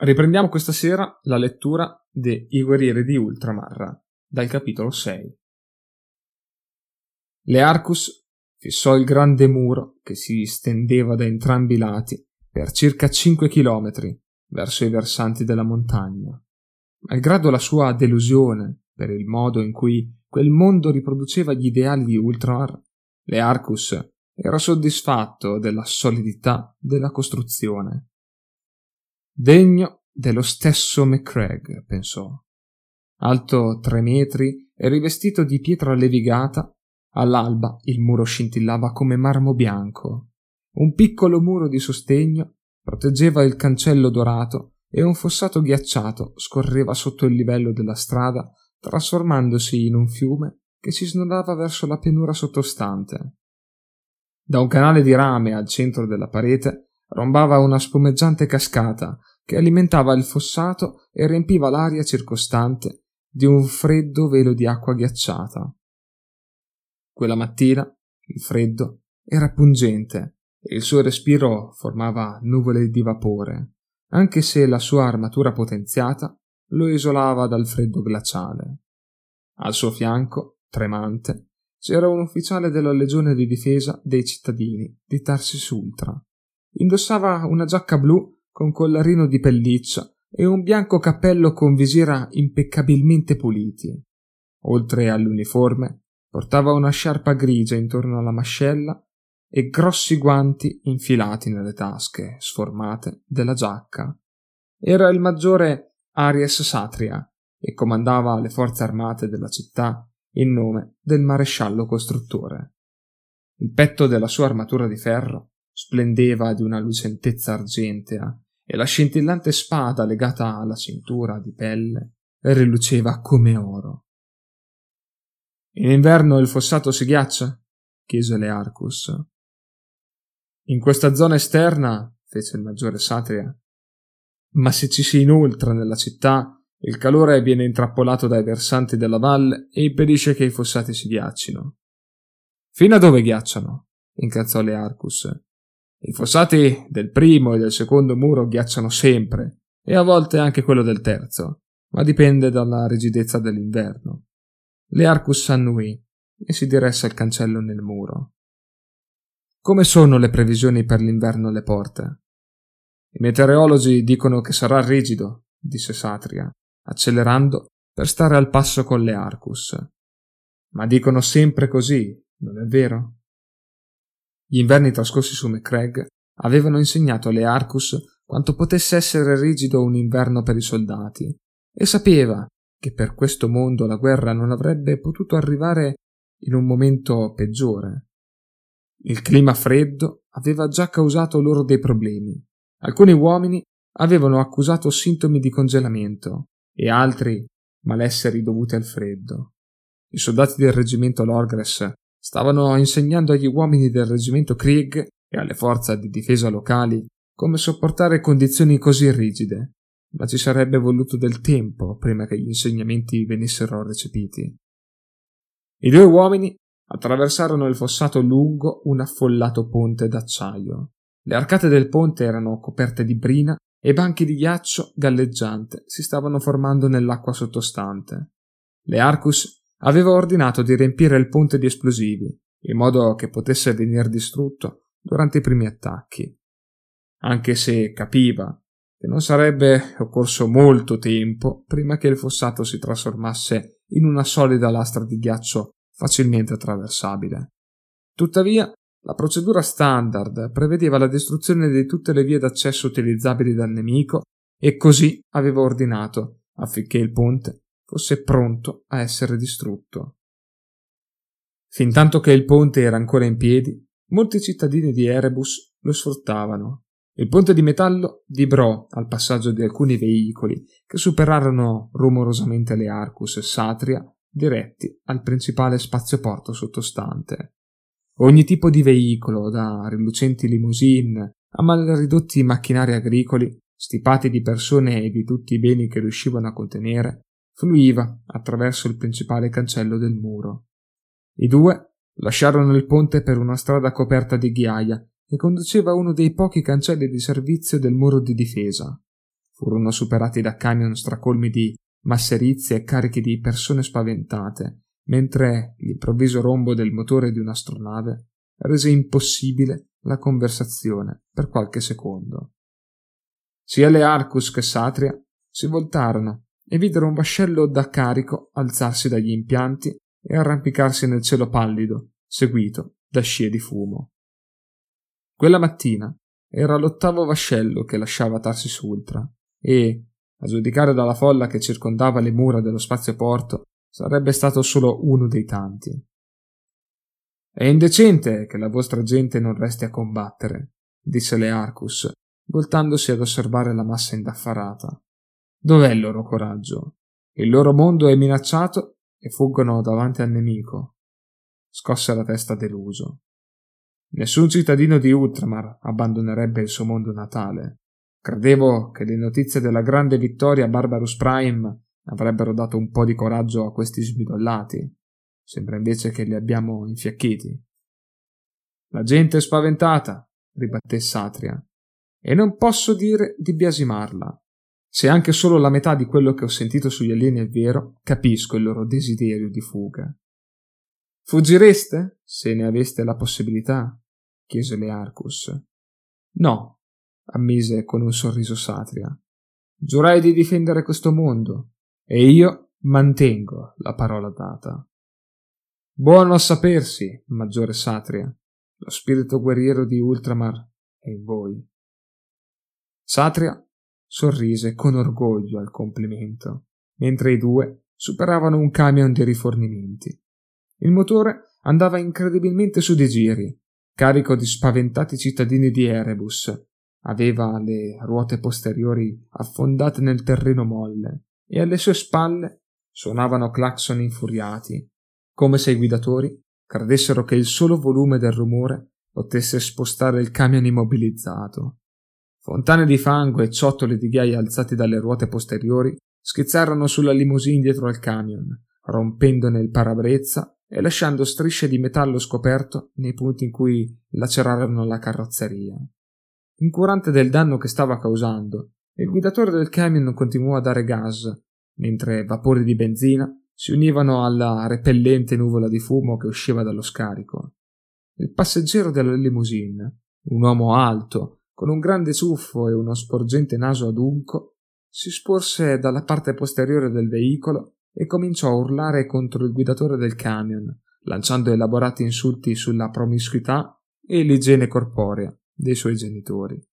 Riprendiamo questa sera la lettura de I guerrieri di Ultramar, dal capitolo 6. Learcus fissò il grande muro che si stendeva da entrambi i lati per circa cinque chilometri verso i versanti della montagna. Malgrado la sua delusione per il modo in cui quel mondo riproduceva gli ideali di Ultramar, Learcus era soddisfatto della solidità della costruzione Degno dello stesso McCraig, pensò. Alto tre metri e rivestito di pietra levigata, all'alba il muro scintillava come marmo bianco. Un piccolo muro di sostegno proteggeva il cancello dorato e un fossato ghiacciato scorreva sotto il livello della strada, trasformandosi in un fiume che si snodava verso la pianura sottostante. Da un canale di rame al centro della parete rombava una spumeggiante cascata che alimentava il fossato e riempiva l'aria circostante di un freddo velo di acqua ghiacciata. Quella mattina il freddo era pungente e il suo respiro formava nuvole di vapore, anche se la sua armatura potenziata lo isolava dal freddo glaciale. Al suo fianco, tremante, c'era un ufficiale della legione di difesa dei cittadini di Tarsis Ultra. Indossava una giacca blu con collarino di pelliccia e un bianco cappello con visiera impeccabilmente puliti. Oltre all'uniforme, portava una sciarpa grigia intorno alla mascella e grossi guanti infilati nelle tasche sformate della giacca. Era il maggiore Aries Satria e comandava le forze armate della città in nome del maresciallo costruttore. Il petto della sua armatura di ferro splendeva di una lucentezza argentea e la scintillante spada legata alla cintura di pelle riluceva come oro. In inverno il fossato si ghiaccia? chiese Learcus. In questa zona esterna, fece il maggiore Satria. Ma se ci si inoltra nella città, il calore viene intrappolato dai versanti della valle e impedisce che i fossati si ghiaccino. Fino a dove ghiacciano? incazzò Learcus. I fossati del primo e del secondo muro ghiacciano sempre, e a volte anche quello del terzo, ma dipende dalla rigidezza dell'inverno. Learcus annui e si diresse al cancello nel muro. Come sono le previsioni per l'inverno alle porte? I meteorologi dicono che sarà rigido, disse Satria, accelerando per stare al passo con Learcus. Ma dicono sempre così, non è vero? Gli inverni trascorsi su McCraig avevano insegnato a Learcus quanto potesse essere rigido un inverno per i soldati, e sapeva che per questo mondo la guerra non avrebbe potuto arrivare in un momento peggiore. Il clima freddo aveva già causato loro dei problemi. Alcuni uomini avevano accusato sintomi di congelamento e altri malesseri dovuti al freddo. I soldati del reggimento Lorgres Stavano insegnando agli uomini del reggimento Krieg e alle forze di difesa locali come sopportare condizioni così rigide, ma ci sarebbe voluto del tempo prima che gli insegnamenti venissero recepiti. I due uomini attraversarono il fossato lungo un affollato ponte d'acciaio. Le arcate del ponte erano coperte di brina e banchi di ghiaccio galleggiante si stavano formando nell'acqua sottostante. Le Arcus aveva ordinato di riempire il ponte di esplosivi, in modo che potesse venire distrutto durante i primi attacchi. Anche se capiva che non sarebbe occorso molto tempo prima che il fossato si trasformasse in una solida lastra di ghiaccio facilmente attraversabile. Tuttavia, la procedura standard prevedeva la distruzione di tutte le vie d'accesso utilizzabili dal nemico e così aveva ordinato affinché il ponte fosse pronto a essere distrutto. Fintanto che il ponte era ancora in piedi, molti cittadini di Erebus lo sfruttavano. Il ponte di metallo vibrò al passaggio di alcuni veicoli che superarono rumorosamente le Arcus e Satria diretti al principale spazioporto sottostante. Ogni tipo di veicolo, da rilucenti limousine a malridotti macchinari agricoli, stipati di persone e di tutti i beni che riuscivano a contenere, fluiva attraverso il principale cancello del muro. I due lasciarono il ponte per una strada coperta di ghiaia che conduceva a uno dei pochi cancelli di servizio del muro di difesa. furono superati da camion stracolmi di masserizie e carichi di persone spaventate, mentre l'improvviso rombo del motore di un'astronave rese impossibile la conversazione per qualche secondo. Sia le Arcus che Satria si voltarono e videro un vascello da carico alzarsi dagli impianti e arrampicarsi nel cielo pallido, seguito da scie di fumo. Quella mattina era l'ottavo vascello che lasciava Tarsis Ultra e, a giudicare dalla folla che circondava le mura dello spazioporto, sarebbe stato solo uno dei tanti. È indecente che la vostra gente non resti a combattere, disse Learcus, voltandosi ad osservare la massa indaffarata. Dov'è il loro coraggio? Il loro mondo è minacciato e fuggono davanti al nemico. Scosse la testa deluso. Nessun cittadino di Ultramar abbandonerebbe il suo mondo natale. Credevo che le notizie della grande vittoria Barbarus Prime avrebbero dato un po' di coraggio a questi smidollati. Sembra invece che li abbiamo infiacchiti. La gente è spaventata, ribatté Satria, e non posso dire di biasimarla. Se anche solo la metà di quello che ho sentito sugli alieni è vero, capisco il loro desiderio di fuga. Fuggireste, se ne aveste la possibilità? chiese Learcus. No, ammise con un sorriso Satria. Giurai di difendere questo mondo, e io mantengo la parola data. Buono a sapersi, maggiore Satria. Lo spirito guerriero di Ultramar è in voi. Satria sorrise con orgoglio al complimento, mentre i due superavano un camion di rifornimenti. Il motore andava incredibilmente su di giri, carico di spaventati cittadini di Erebus. Aveva le ruote posteriori affondate nel terreno molle e alle sue spalle suonavano clacson infuriati, come se i guidatori credessero che il solo volume del rumore potesse spostare il camion immobilizzato. Fontane di fango e ciottoli di ghiaia alzati dalle ruote posteriori schizzarono sulla limousine dietro al camion, rompendone il parabrezza e lasciando strisce di metallo scoperto nei punti in cui lacerarono la carrozzeria. Incurante del danno che stava causando, il guidatore del camion continuò a dare gas, mentre vapori di benzina si univano alla repellente nuvola di fumo che usciva dallo scarico. Il passeggero della limousine, un uomo alto, con un grande ciuffo e uno sporgente naso adunco, si sporse dalla parte posteriore del veicolo e cominciò a urlare contro il guidatore del camion, lanciando elaborati insulti sulla promiscuità e l'igiene corporea dei suoi genitori.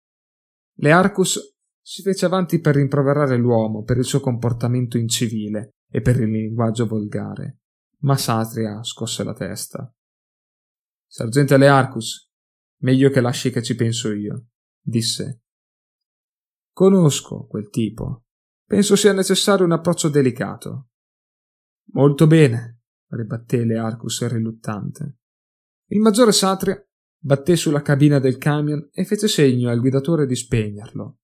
Learcus si fece avanti per rimproverare l'uomo per il suo comportamento incivile e per il linguaggio volgare, ma Satria scosse la testa. Sergente Learcus, meglio che lasci che ci penso io disse. Conosco quel tipo. Penso sia necessario un approccio delicato. Molto bene, ribatté Learcus riluttante. Il maggiore Satria batté sulla cabina del camion e fece segno al guidatore di spegnerlo.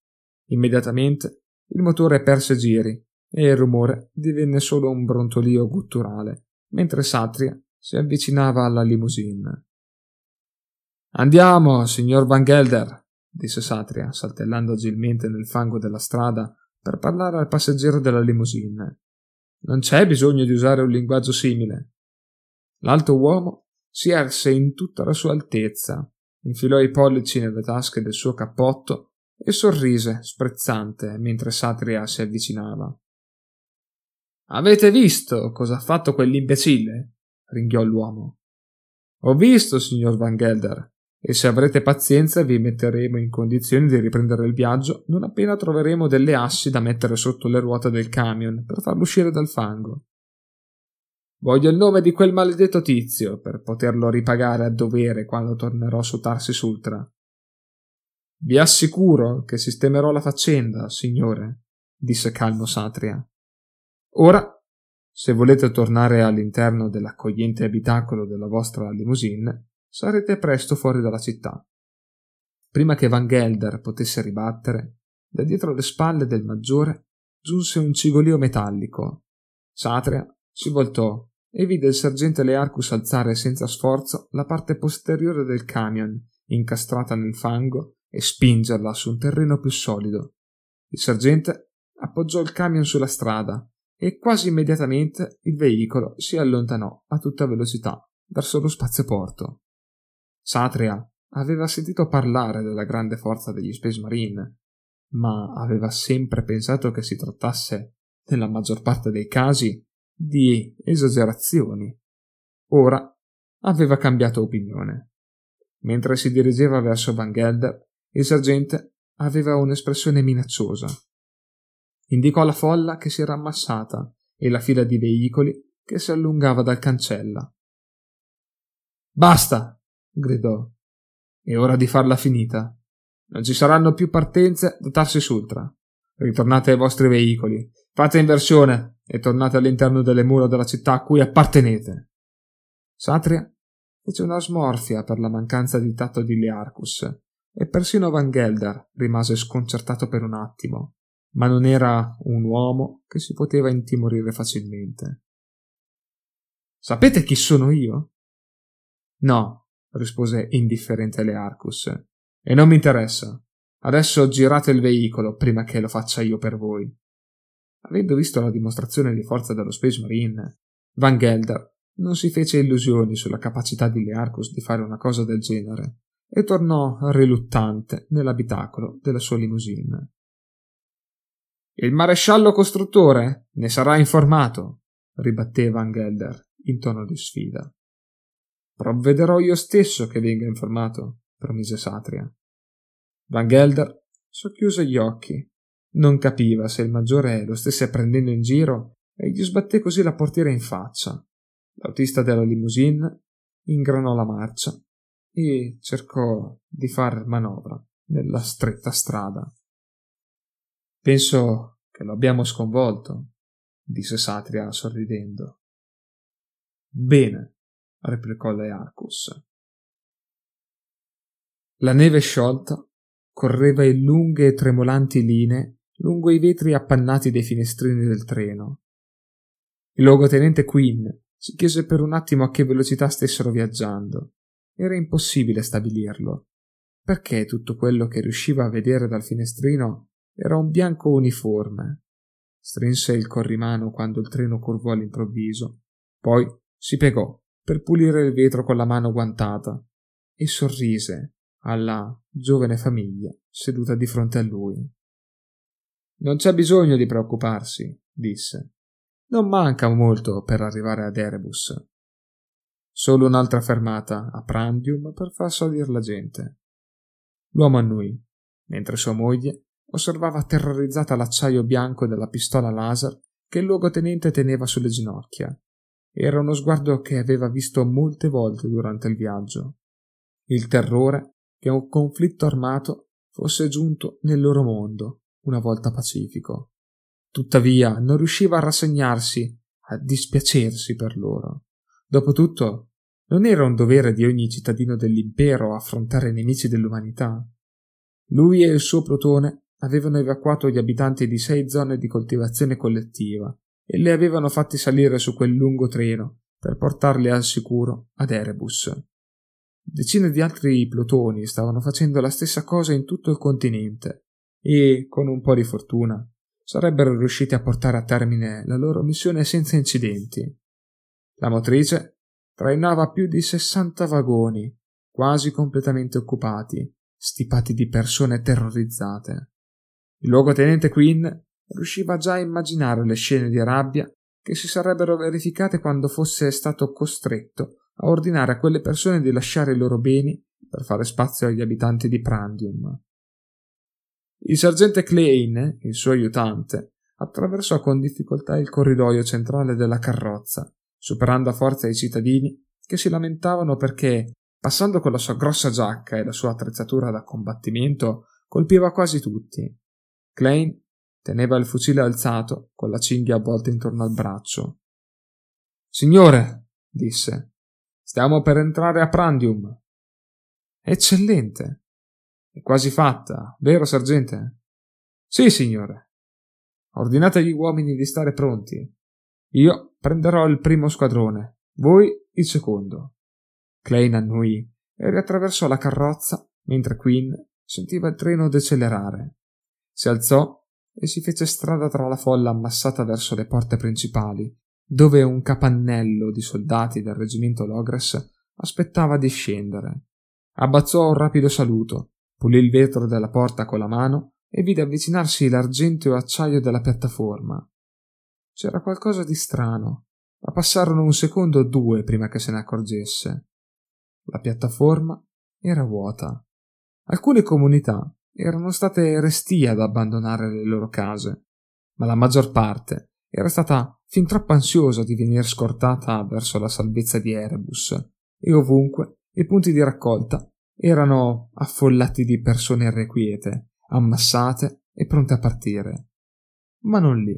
Immediatamente il motore perse giri e il rumore divenne solo un brontolio gutturale, mentre Satria si avvicinava alla limousine. Andiamo, signor Van Gelder, disse Satria, saltellando agilmente nel fango della strada per parlare al passeggero della limousine. Non c'è bisogno di usare un linguaggio simile. L'alto uomo si erse in tutta la sua altezza, infilò i pollici nelle tasche del suo cappotto e sorrise sprezzante mentre Satria si avvicinava. Avete visto cosa ha fatto quell'imbecille? ringhiò l'uomo. Ho visto, signor Van Gelder, e se avrete pazienza vi metteremo in condizioni di riprendere il viaggio non appena troveremo delle assi da mettere sotto le ruote del camion per farlo uscire dal fango. Voglio il nome di quel maledetto tizio per poterlo ripagare a dovere quando tornerò su Tarsi Sultra. Vi assicuro che sistemerò la faccenda, signore, disse calmo Satria. Ora, se volete tornare all'interno dell'accogliente abitacolo della vostra limousine, sarete presto fuori dalla città. Prima che Van Gelder potesse ribattere, da dietro le spalle del maggiore giunse un cigolio metallico. Satria si voltò e vide il sergente Learcus alzare senza sforzo la parte posteriore del camion, incastrata nel fango, e spingerla su un terreno più solido. Il sergente appoggiò il camion sulla strada e quasi immediatamente il veicolo si allontanò a tutta velocità verso lo spazioporto. Satria aveva sentito parlare della grande forza degli Space Marine, ma aveva sempre pensato che si trattasse, nella maggior parte dei casi, di esagerazioni. Ora aveva cambiato opinione. Mentre si dirigeva verso Van Gelder, il sergente aveva un'espressione minacciosa. Indicò la folla che si era ammassata e la fila di veicoli che si allungava dal cancella. Basta! Gridò. È ora di farla finita. Non ci saranno più partenze da Tarsis Ultra. Ritornate ai vostri veicoli, fate inversione e tornate all'interno delle mura della città a cui appartenete. Satria fece una smorfia per la mancanza di tatto di Learcus e persino Van Gelder rimase sconcertato per un attimo, ma non era un uomo che si poteva intimorire facilmente. Sapete chi sono io? No, rispose indifferente Learcus, e non mi interessa. Adesso girate il veicolo prima che lo faccia io per voi. Avendo visto la dimostrazione di forza dello Space Marine, Van Gelder non si fece illusioni sulla capacità di Learcus di fare una cosa del genere e tornò riluttante nell'abitacolo della sua limousine. Il maresciallo costruttore ne sarà informato, ribatté Van Gelder in tono di sfida. Provvederò io stesso che venga informato, promise Satria. Van Gelder socchiuse gli occhi. Non capiva se il maggiore lo stesse prendendo in giro e gli sbatté così la portiera in faccia. L'autista della limousine ingranò la marcia e cercò di far manovra nella stretta strada. Penso che lo abbiamo sconvolto, disse Satria sorridendo. Bene, replicò Learcus. La neve sciolta correva in lunghe e tremolanti linee lungo i vetri appannati dei finestrini del treno. Il luogotenente Quinn si chiese per un attimo a che velocità stessero viaggiando. Era impossibile stabilirlo. Perché tutto quello che riusciva a vedere dal finestrino era un bianco uniforme. Strinse il corrimano quando il treno curvò all'improvviso, poi si piegò per pulire il vetro con la mano guantata e sorrise alla giovane famiglia seduta di fronte a lui. Non c'è bisogno di preoccuparsi, disse. Non manca molto per arrivare ad Erebus. Solo un'altra fermata a Prandium per far salire la gente. L'uomo annui, mentre sua moglie osservava terrorizzata l'acciaio bianco della pistola laser che il luogotenente teneva sulle ginocchia. Era uno sguardo che aveva visto molte volte durante il viaggio. Il terrore che un conflitto armato fosse giunto nel loro mondo, una volta pacifico. Tuttavia non riusciva a rassegnarsi, a dispiacersi per loro. Dopotutto, non era un dovere di ogni cittadino dell'impero affrontare i nemici dell'umanità. Lui e il suo protone avevano evacuato gli abitanti di sei zone di coltivazione collettiva e li avevano fatti salire su quel lungo treno per portarli al sicuro ad Erebus. Decine di altri plutoni stavano facendo la stessa cosa in tutto il continente e, con un po' di fortuna, sarebbero riusciti a portare a termine la loro missione senza incidenti. La motrice trainava più di sessanta vagoni, quasi completamente occupati, stipati di persone terrorizzate. Il luogotenente Quinn riusciva già a immaginare le scene di rabbia che si sarebbero verificate quando fosse stato costretto a ordinare a quelle persone di lasciare i loro beni per fare spazio agli abitanti di Prandium. Il sergente Klein, il suo aiutante, attraversò con difficoltà il corridoio centrale della carrozza, superando a forza i cittadini che si lamentavano perché, passando con la sua grossa giacca e la sua attrezzatura da combattimento, colpiva quasi tutti. Klein teneva il fucile alzato, con la cinghia avvolta intorno al braccio. Signore, disse, stiamo per entrare a Prandium. Eccellente, è quasi fatta, vero, sergente? Sì, signore. Ordinate agli uomini di stare pronti. Io prenderò il primo squadrone, voi il secondo. Klein annuì e riattraversò la carrozza mentre Quinn sentiva il treno decelerare. Si alzò e si fece strada tra la folla ammassata verso le porte principali, dove un capannello di soldati del reggimento Logres aspettava di scendere. Abbazzò un rapido saluto, pulì il vetro della porta con la mano e vide avvicinarsi l'argenteo acciaio della piattaforma. C'era qualcosa di strano, ma passarono un secondo o due prima che se ne accorgesse. La piattaforma era vuota. Alcune comunità erano state restie ad abbandonare le loro case, ma la maggior parte era stata fin troppo ansiosa di venire scortata verso la salvezza di Erebus, e ovunque i punti di raccolta erano affollati di persone irrequiete, ammassate e pronte a partire. Ma non lì.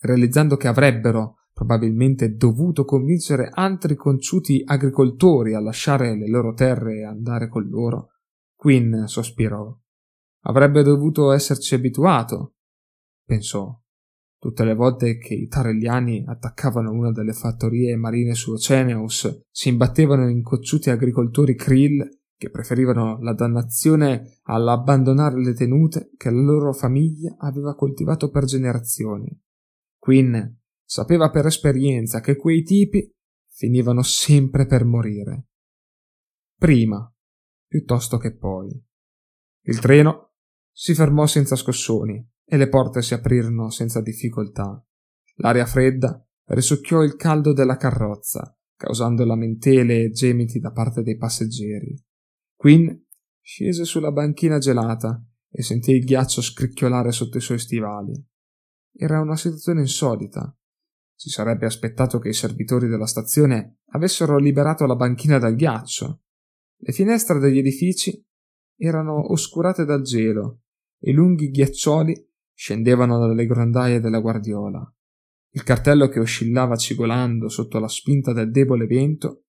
Realizzando che avrebbero probabilmente dovuto convincere altri conciuti agricoltori a lasciare le loro terre e andare con loro, Quinn sospirò. Avrebbe dovuto esserci abituato, pensò. Tutte le volte che i tarelliani attaccavano una delle fattorie marine su Oceaneus, si imbattevano in cocciuti agricoltori krill che preferivano la dannazione all'abbandonare le tenute che la loro famiglia aveva coltivato per generazioni. Quinn sapeva per esperienza che quei tipi finivano sempre per morire. Prima, piuttosto che poi. Il treno si fermò senza scossoni e le porte si aprirono senza difficoltà. L'aria fredda risucchiò il caldo della carrozza, causando lamentele e gemiti da parte dei passeggeri. Quinn scese sulla banchina gelata e sentì il ghiaccio scricchiolare sotto i suoi stivali. Era una situazione insolita. Si sarebbe aspettato che i servitori della stazione avessero liberato la banchina dal ghiaccio. Le finestre degli edifici erano oscurate dal gelo e lunghi ghiaccioli scendevano dalle grondaie della guardiola. Il cartello che oscillava cigolando sotto la spinta del debole vento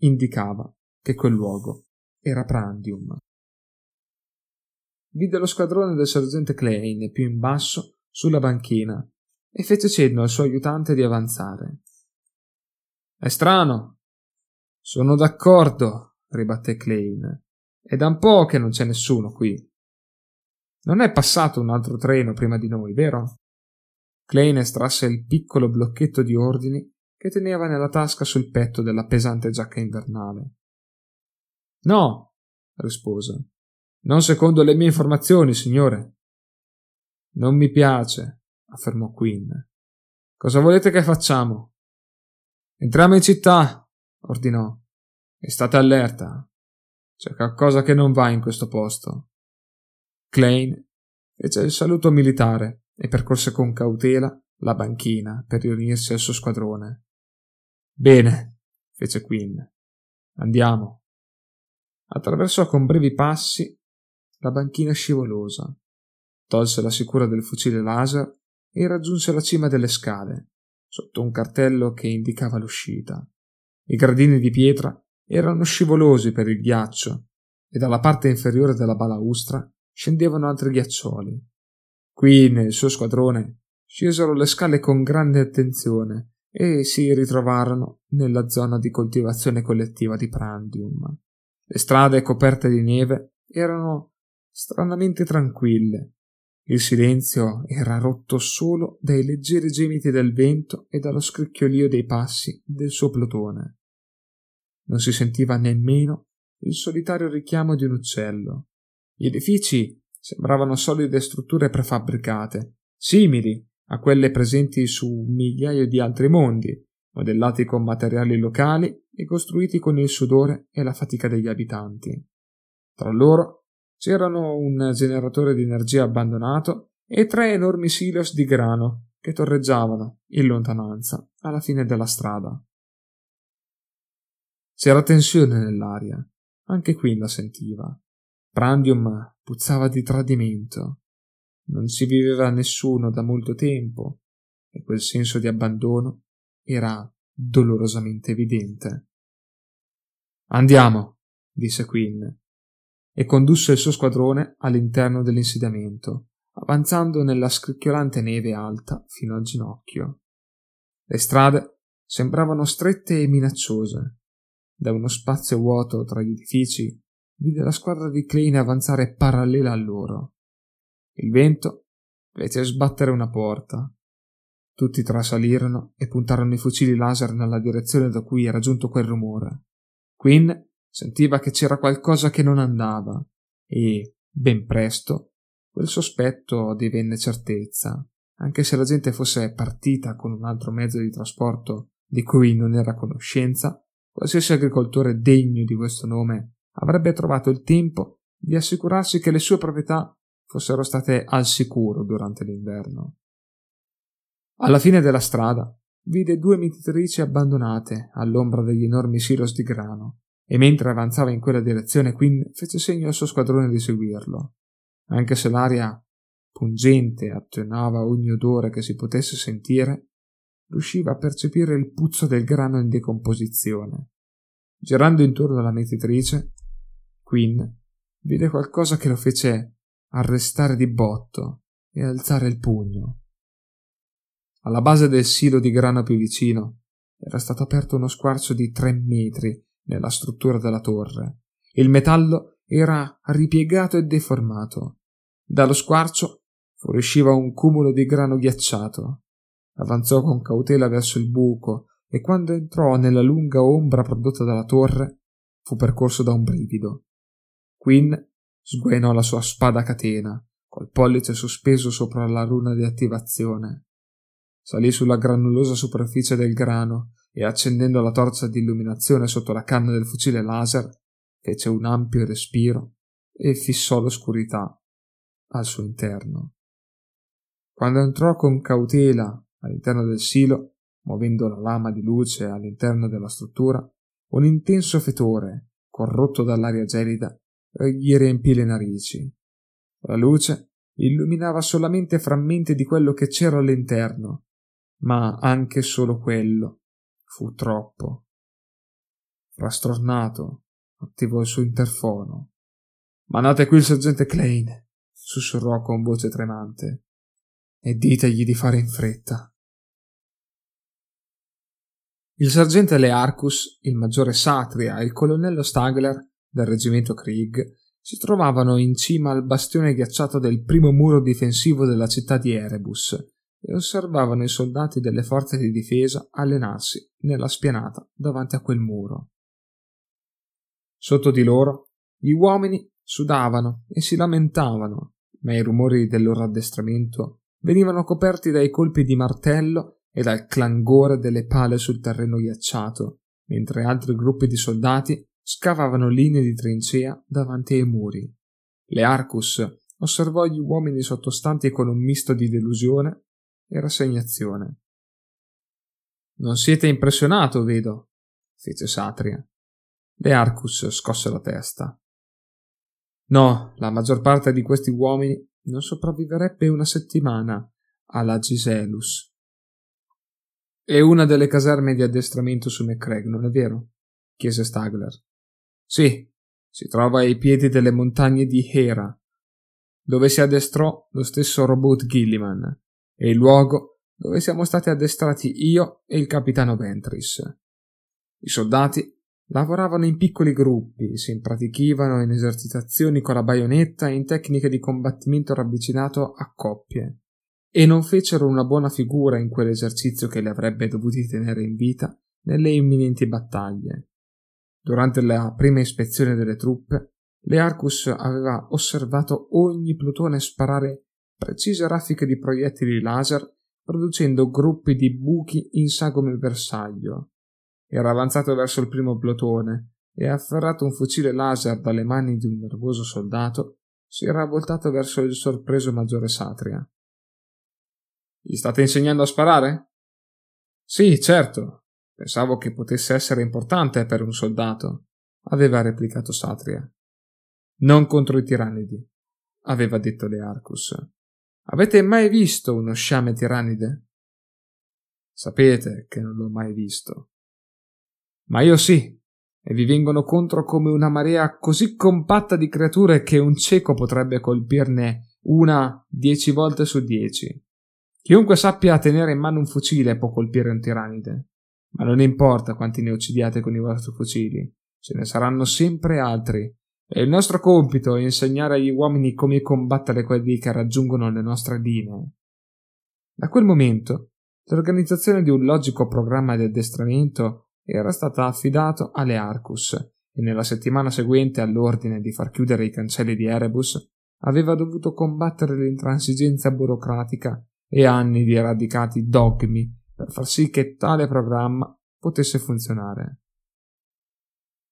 indicava che quel luogo era Prandium. Vide lo squadrone del sergente Klein più in basso sulla banchina e fece cenno al suo aiutante di avanzare. È strano. Sono d'accordo, ribatté Klein. È da un po' che non c'è nessuno qui. Non è passato un altro treno prima di noi, vero? Klein estrasse il piccolo blocchetto di ordini che teneva nella tasca sul petto della pesante giacca invernale. No, rispose. Non secondo le mie informazioni, signore. Non mi piace, affermò Quinn. Cosa volete che facciamo? Entriamo in città, ordinò. E state allerta. C'è qualcosa che non va in questo posto. Klein fece il saluto militare e percorse con cautela la banchina per riunirsi al suo squadrone. Bene, fece Quinn. Andiamo attraversò con brevi passi la banchina scivolosa, tolse la sicura del fucile laser e raggiunse la cima delle scale, sotto un cartello che indicava l'uscita. I gradini di pietra erano scivolosi per il ghiaccio e dalla parte inferiore della balaustra scendevano altri ghiaccioli. Qui nel suo squadrone scesero le scale con grande attenzione e si ritrovarono nella zona di coltivazione collettiva di Prandium. Le strade coperte di neve erano stranamente tranquille. Il silenzio era rotto solo dai leggeri gemiti del vento e dallo scricchiolio dei passi del suo plotone. Non si sentiva nemmeno il solitario richiamo di un uccello. Gli edifici sembravano solide strutture prefabbricate, simili a quelle presenti su un migliaio di altri mondi, modellati con materiali locali e costruiti con il sudore e la fatica degli abitanti. Tra loro c'erano un generatore di energia abbandonato e tre enormi silos di grano che torreggiavano, in lontananza, alla fine della strada. C'era tensione nell'aria, anche qui la sentiva. Prandium puzzava di tradimento. Non ci viveva nessuno da molto tempo e quel senso di abbandono era dolorosamente evidente. Andiamo, disse Quinn, e condusse il suo squadrone all'interno dell'insediamento, avanzando nella scricchiolante neve alta fino al ginocchio. Le strade sembravano strette e minacciose. Da uno spazio vuoto tra gli edifici vide la squadra di Klein avanzare parallela a loro. Il vento fece sbattere una porta. Tutti trasalirono e puntarono i fucili laser nella direzione da cui era giunto quel rumore. Quinn sentiva che c'era qualcosa che non andava e, ben presto, quel sospetto divenne certezza, anche se la gente fosse partita con un altro mezzo di trasporto di cui non era a conoscenza, qualsiasi agricoltore degno di questo nome avrebbe trovato il tempo di assicurarsi che le sue proprietà fossero state al sicuro durante l'inverno. Alla fine della strada vide due mietitrici abbandonate all'ombra degli enormi silos di grano e mentre avanzava in quella direzione Quinn fece segno al suo squadrone di seguirlo. Anche se l'aria pungente attenuava ogni odore che si potesse sentire, riusciva a percepire il puzzo del grano in decomposizione. Girando intorno alla mietitrice, Quinn vide qualcosa che lo fece arrestare di botto e alzare il pugno. Alla base del silo di grano più vicino era stato aperto uno squarcio di tre metri nella struttura della torre. Il metallo era ripiegato e deformato. Dallo squarcio fuoriusciva un cumulo di grano ghiacciato. Avanzò con cautela verso il buco e quando entrò nella lunga ombra prodotta dalla torre fu percorso da un brivido. Quinn sguainò la sua spada catena, col pollice sospeso sopra la runa di attivazione. Salì sulla granulosa superficie del grano e accendendo la torcia di illuminazione sotto la canna del fucile laser, fece un ampio respiro e fissò l'oscurità al suo interno. Quando entrò con cautela all'interno del silo, muovendo la lama di luce all'interno della struttura, un intenso fetore, corrotto dall'aria gelida, gli riempì le narici. La luce illuminava solamente frammenti di quello che c'era all'interno ma anche solo quello fu troppo. Frastornato, attivò il suo interfono. Mandate qui il sergente Klein, sussurrò con voce tremante, e ditegli di fare in fretta. Il sergente Learcus, il maggiore Satria e il colonnello Stagler del reggimento Krieg si trovavano in cima al bastione ghiacciato del primo muro difensivo della città di Erebus e osservavano i soldati delle forze di difesa allenarsi nella spianata davanti a quel muro. Sotto di loro gli uomini sudavano e si lamentavano, ma i rumori del loro addestramento venivano coperti dai colpi di martello e dal clangore delle pale sul terreno ghiacciato, mentre altri gruppi di soldati scavavano linee di trincea davanti ai muri. Learcus osservò gli uomini sottostanti con un misto di delusione e rassegnazione. Non siete impressionato, vedo, fece Satria. De Arcus scosse la testa. No, la maggior parte di questi uomini non sopravviverebbe una settimana alla Giselus. È una delle caserme di addestramento su McCraig, non è vero? chiese Stagler. Sì, si trova ai piedi delle montagne di Hera, dove si addestrò lo stesso robot Gilliman e il luogo dove siamo stati addestrati io e il capitano Ventris. I soldati lavoravano in piccoli gruppi, si impratichivano in esercitazioni con la baionetta e in tecniche di combattimento ravvicinato a coppie, e non fecero una buona figura in quell'esercizio che li avrebbe dovuti tenere in vita nelle imminenti battaglie. Durante la prima ispezione delle truppe, Learcus aveva osservato ogni plutone sparare precise raffiche di proiettili laser producendo gruppi di buchi in sagome bersaglio. Era avanzato verso il primo plotone e, afferrato un fucile laser dalle mani di un nervoso soldato, si era voltato verso il sorpreso maggiore Satria. Gli state insegnando a sparare? Sì, certo. Pensavo che potesse essere importante per un soldato, aveva replicato Satria. Non contro i tirannidi, aveva detto Learcus. Avete mai visto uno sciame tirannide? Sapete che non l'ho mai visto. Ma io sì, e vi vengono contro come una marea così compatta di creature che un cieco potrebbe colpirne una dieci volte su dieci. Chiunque sappia tenere in mano un fucile può colpire un tirannide, ma non importa quanti ne uccidiate con i vostri fucili, ce ne saranno sempre altri, E il nostro compito è insegnare agli uomini come combattere quelli che raggiungono le nostre linee. Da quel momento, l'organizzazione di un logico programma di addestramento era stata affidato alle Arcus e nella settimana seguente all'ordine di far chiudere i cancelli di Erebus aveva dovuto combattere l'intransigenza burocratica e anni di radicati dogmi per far sì che tale programma potesse funzionare.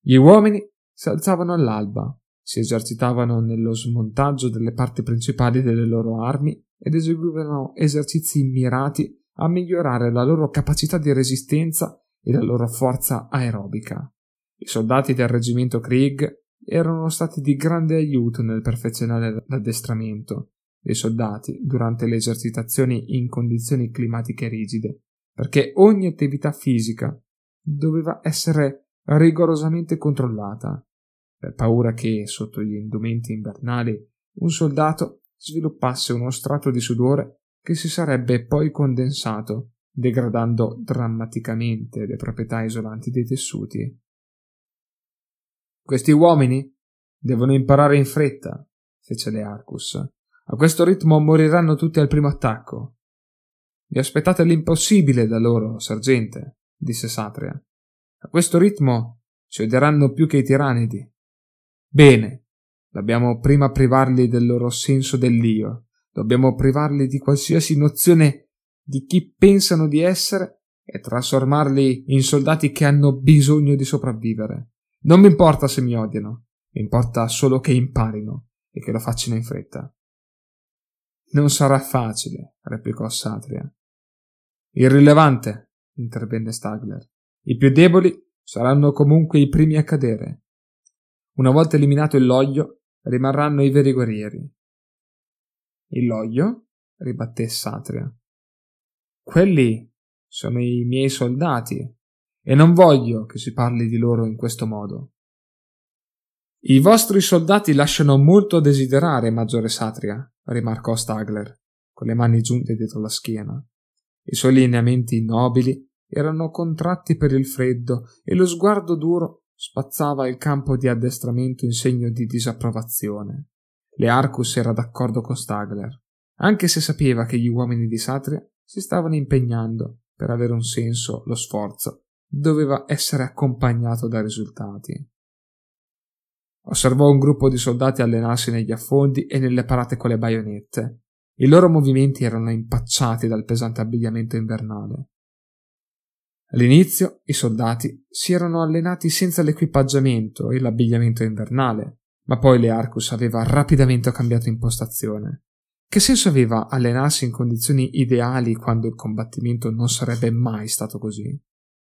Gli uomini si alzavano all'alba, si esercitavano nello smontaggio delle parti principali delle loro armi ed eseguivano esercizi mirati a migliorare la loro capacità di resistenza e la loro forza aerobica. I soldati del reggimento Krieg erano stati di grande aiuto nel perfezionare l'addestramento dei soldati durante le esercitazioni in condizioni climatiche rigide, perché ogni attività fisica doveva essere rigorosamente controllata per paura che, sotto gli indumenti invernali, un soldato sviluppasse uno strato di sudore che si sarebbe poi condensato, degradando drammaticamente le proprietà isolanti dei tessuti. Questi uomini devono imparare in fretta, fece Learcus. A questo ritmo moriranno tutti al primo attacco. Vi aspettate l'impossibile da loro, sergente, disse Satria. A questo ritmo ci odieranno più che i tirannidi. Bene, dobbiamo prima privarli del loro senso dell'io, dobbiamo privarli di qualsiasi nozione di chi pensano di essere e trasformarli in soldati che hanno bisogno di sopravvivere. Non mi importa se mi odiano, mi importa solo che imparino e che lo facciano in fretta. Non sarà facile, replicò Satria. Irrilevante, intervenne Stagler. I più deboli saranno comunque i primi a cadere. Una volta eliminato il loglio, rimarranno i veri guerrieri. Il loglio? ribatté Satria. Quelli sono i miei soldati, e non voglio che si parli di loro in questo modo. I vostri soldati lasciano molto a desiderare, maggiore Satria, rimarcò Stagler, con le mani giunte dietro la schiena. I suoi lineamenti nobili erano contratti per il freddo e lo sguardo duro spazzava il campo di addestramento in segno di disapprovazione. Le Arcus era d'accordo con Stagler, anche se sapeva che gli uomini di Satria si stavano impegnando per avere un senso lo sforzo doveva essere accompagnato da risultati. Osservò un gruppo di soldati allenarsi negli affondi e nelle parate con le baionette. I loro movimenti erano impacciati dal pesante abbigliamento invernale. All'inizio i soldati si erano allenati senza l'equipaggiamento e l'abbigliamento invernale, ma poi Learcus aveva rapidamente cambiato impostazione. Che senso aveva allenarsi in condizioni ideali quando il combattimento non sarebbe mai stato così?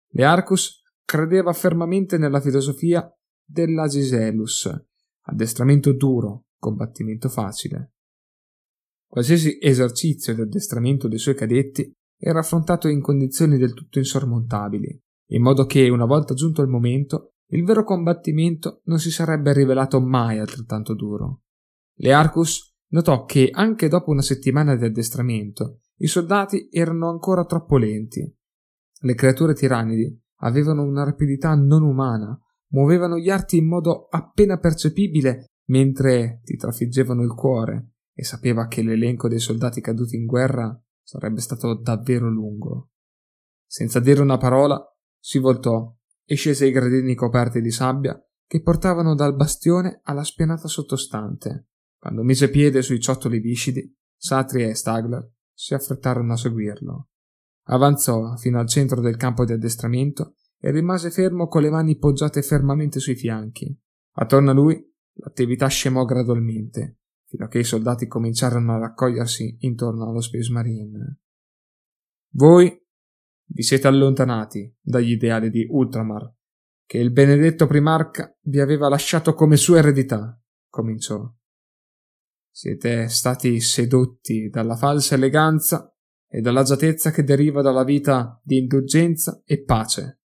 Learcus credeva fermamente nella filosofia dell'Agiselus, addestramento duro, combattimento facile. Qualsiasi esercizio di addestramento dei suoi cadetti era affrontato in condizioni del tutto insormontabili, in modo che, una volta giunto il momento, il vero combattimento non si sarebbe rivelato mai altrettanto duro. Learcus notò che, anche dopo una settimana di addestramento, i soldati erano ancora troppo lenti. Le creature tirannidi avevano una rapidità non umana, muovevano gli arti in modo appena percepibile mentre ti trafiggevano il cuore, e sapeva che l'elenco dei soldati caduti in guerra Sarebbe stato davvero lungo. Senza dire una parola, si voltò e scese i gradini coperti di sabbia che portavano dal bastione alla spianata sottostante. Quando mise piede sui ciottoli viscidi, Satria e Stagler si affrettarono a seguirlo. Avanzò fino al centro del campo di addestramento e rimase fermo con le mani poggiate fermamente sui fianchi. Attorno a lui l'attività scemò gradualmente fino a che i soldati cominciarono a raccogliersi intorno allo Space Marine. Voi vi siete allontanati dagli ideali di Ultramar, che il benedetto primarca vi aveva lasciato come sua eredità, cominciò. Siete stati sedotti dalla falsa eleganza e dall'agiatezza che deriva dalla vita di indulgenza e pace.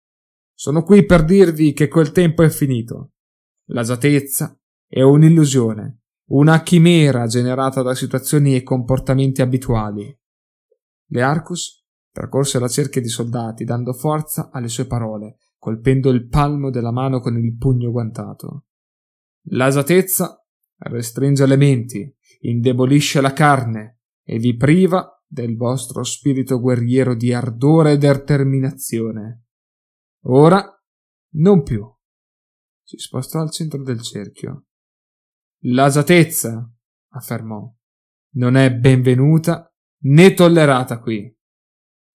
Sono qui per dirvi che quel tempo è finito. L'agiatezza è un'illusione una chimera generata da situazioni e comportamenti abituali. Learcus percorse la cerchia di soldati, dando forza alle sue parole, colpendo il palmo della mano con il pugno guantato. L'asatezza restringe le menti, indebolisce la carne e vi priva del vostro spirito guerriero di ardore e determinazione. Ora non più. Si spostò al centro del cerchio. L'asatezza, affermò, non è benvenuta né tollerata qui.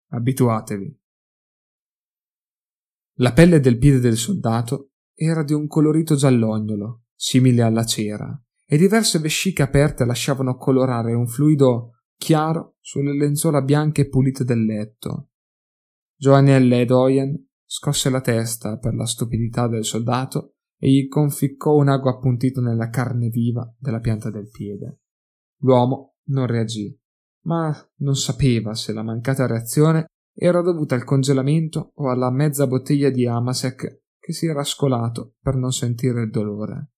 Abituatevi. La pelle del piede del soldato era di un colorito giallognolo, simile alla cera, e diverse vesciche aperte lasciavano colorare un fluido chiaro sulle lenzuola bianche e pulite del letto. Joannelle ed Oyen scosse la testa per la stupidità del soldato e gli conficcò un ago appuntito nella carne viva della pianta del piede. L'uomo non reagì, ma non sapeva se la mancata reazione era dovuta al congelamento o alla mezza bottiglia di Amasek che si era scolato per non sentire il dolore.